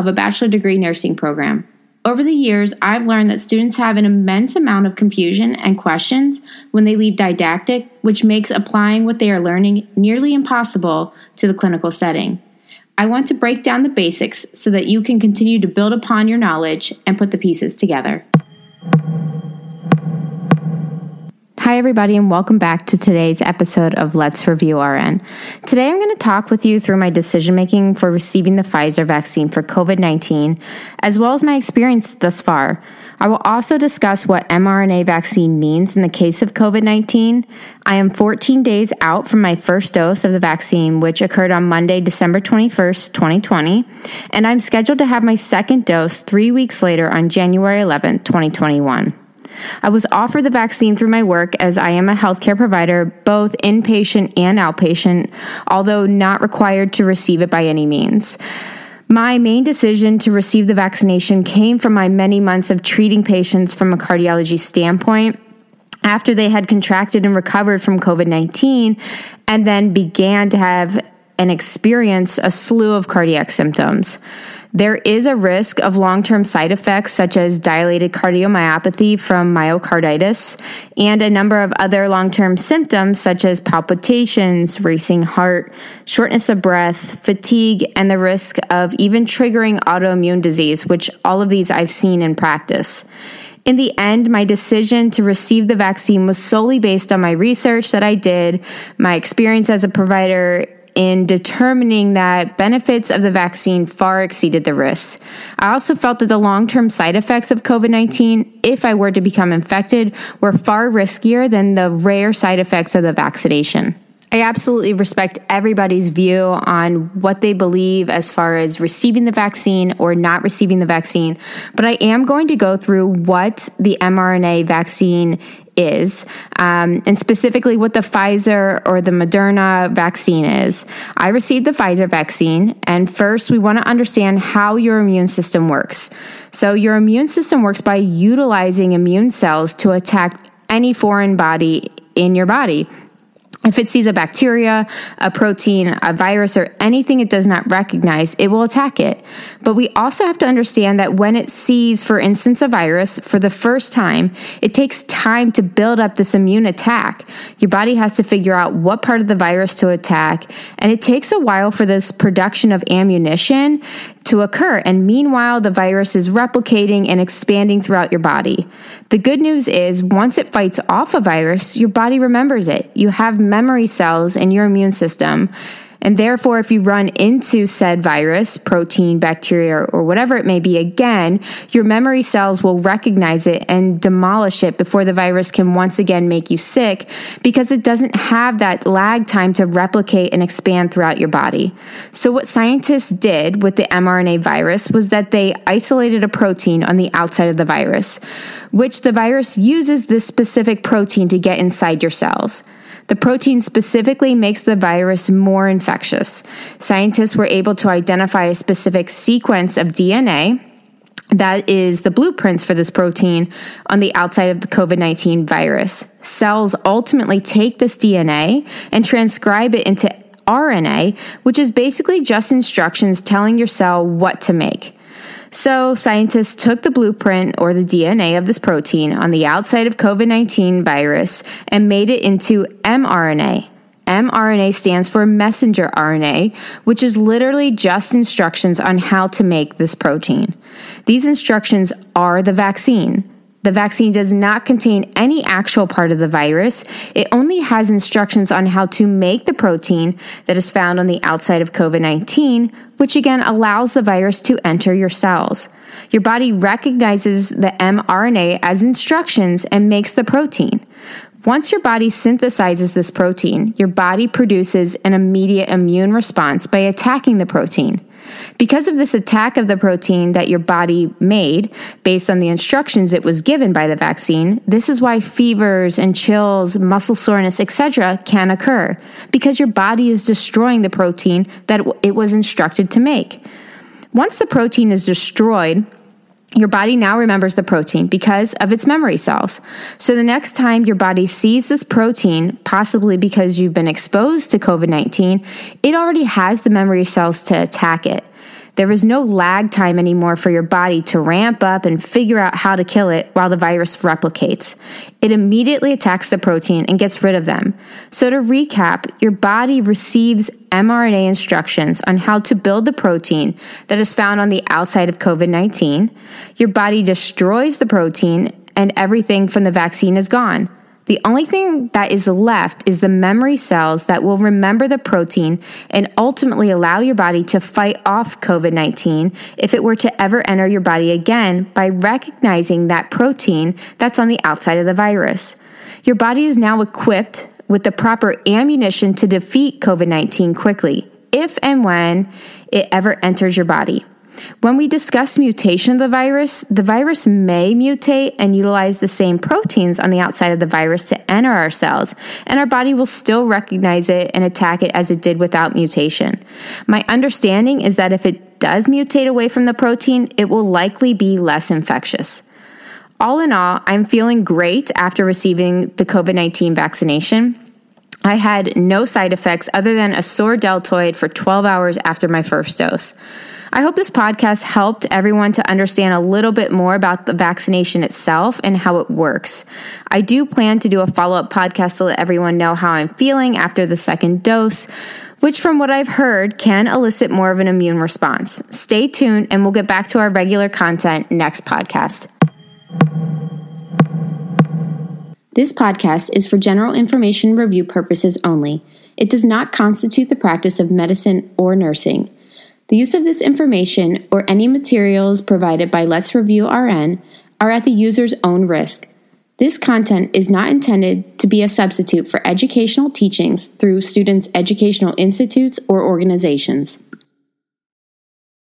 of a bachelor degree nursing program. Over the years, I've learned that students have an immense amount of confusion and questions when they leave didactic, which makes applying what they are learning nearly impossible to the clinical setting. I want to break down the basics so that you can continue to build upon your knowledge and put the pieces together. Hi, everybody, and welcome back to today's episode of Let's Review RN. Today, I'm going to talk with you through my decision making for receiving the Pfizer vaccine for COVID 19, as well as my experience thus far. I will also discuss what mRNA vaccine means in the case of COVID 19. I am 14 days out from my first dose of the vaccine, which occurred on Monday, December 21st, 2020, and I'm scheduled to have my second dose three weeks later on January 11th, 2021. I was offered the vaccine through my work as I am a healthcare provider, both inpatient and outpatient, although not required to receive it by any means. My main decision to receive the vaccination came from my many months of treating patients from a cardiology standpoint after they had contracted and recovered from COVID 19 and then began to have and experience a slew of cardiac symptoms. There is a risk of long term side effects such as dilated cardiomyopathy from myocarditis and a number of other long term symptoms such as palpitations, racing heart, shortness of breath, fatigue, and the risk of even triggering autoimmune disease, which all of these I've seen in practice. In the end, my decision to receive the vaccine was solely based on my research that I did, my experience as a provider in determining that benefits of the vaccine far exceeded the risks. I also felt that the long term side effects of COVID 19, if I were to become infected, were far riskier than the rare side effects of the vaccination. I absolutely respect everybody's view on what they believe as far as receiving the vaccine or not receiving the vaccine, but I am going to go through what the mRNA vaccine is, um, and specifically what the Pfizer or the Moderna vaccine is. I received the Pfizer vaccine, and first we want to understand how your immune system works. So, your immune system works by utilizing immune cells to attack any foreign body in your body. If it sees a bacteria, a protein, a virus, or anything it does not recognize, it will attack it. But we also have to understand that when it sees, for instance, a virus for the first time, it takes time to build up this immune attack. Your body has to figure out what part of the virus to attack, and it takes a while for this production of ammunition to occur. And meanwhile, the virus is replicating and expanding throughout your body. The good news is, once it fights off a virus, your body remembers it. You have memory cells in your immune system and therefore, if you run into said virus, protein, bacteria, or whatever it may be again, your memory cells will recognize it and demolish it before the virus can once again make you sick because it doesn't have that lag time to replicate and expand throughout your body. So, what scientists did with the mRNA virus was that they isolated a protein on the outside of the virus, which the virus uses this specific protein to get inside your cells. The protein specifically makes the virus more infectious. Scientists were able to identify a specific sequence of DNA that is the blueprints for this protein on the outside of the COVID 19 virus. Cells ultimately take this DNA and transcribe it into RNA, which is basically just instructions telling your cell what to make. So, scientists took the blueprint or the DNA of this protein on the outside of COVID 19 virus and made it into mRNA. mRNA stands for messenger RNA, which is literally just instructions on how to make this protein. These instructions are the vaccine. The vaccine does not contain any actual part of the virus. It only has instructions on how to make the protein that is found on the outside of COVID 19, which again allows the virus to enter your cells. Your body recognizes the mRNA as instructions and makes the protein. Once your body synthesizes this protein, your body produces an immediate immune response by attacking the protein. Because of this attack of the protein that your body made based on the instructions it was given by the vaccine, this is why fevers and chills, muscle soreness, etc. can occur because your body is destroying the protein that it was instructed to make. Once the protein is destroyed, your body now remembers the protein because of its memory cells. So the next time your body sees this protein, possibly because you've been exposed to COVID 19, it already has the memory cells to attack it. There is no lag time anymore for your body to ramp up and figure out how to kill it while the virus replicates. It immediately attacks the protein and gets rid of them. So, to recap, your body receives mRNA instructions on how to build the protein that is found on the outside of COVID 19. Your body destroys the protein, and everything from the vaccine is gone. The only thing that is left is the memory cells that will remember the protein and ultimately allow your body to fight off COVID 19 if it were to ever enter your body again by recognizing that protein that's on the outside of the virus. Your body is now equipped with the proper ammunition to defeat COVID 19 quickly, if and when it ever enters your body. When we discuss mutation of the virus, the virus may mutate and utilize the same proteins on the outside of the virus to enter our cells, and our body will still recognize it and attack it as it did without mutation. My understanding is that if it does mutate away from the protein, it will likely be less infectious. All in all, I'm feeling great after receiving the COVID 19 vaccination. I had no side effects other than a sore deltoid for 12 hours after my first dose. I hope this podcast helped everyone to understand a little bit more about the vaccination itself and how it works. I do plan to do a follow up podcast to let everyone know how I'm feeling after the second dose, which, from what I've heard, can elicit more of an immune response. Stay tuned, and we'll get back to our regular content next podcast. This podcast is for general information review purposes only. It does not constitute the practice of medicine or nursing. The use of this information or any materials provided by Let's Review RN are at the user's own risk. This content is not intended to be a substitute for educational teachings through students' educational institutes or organizations.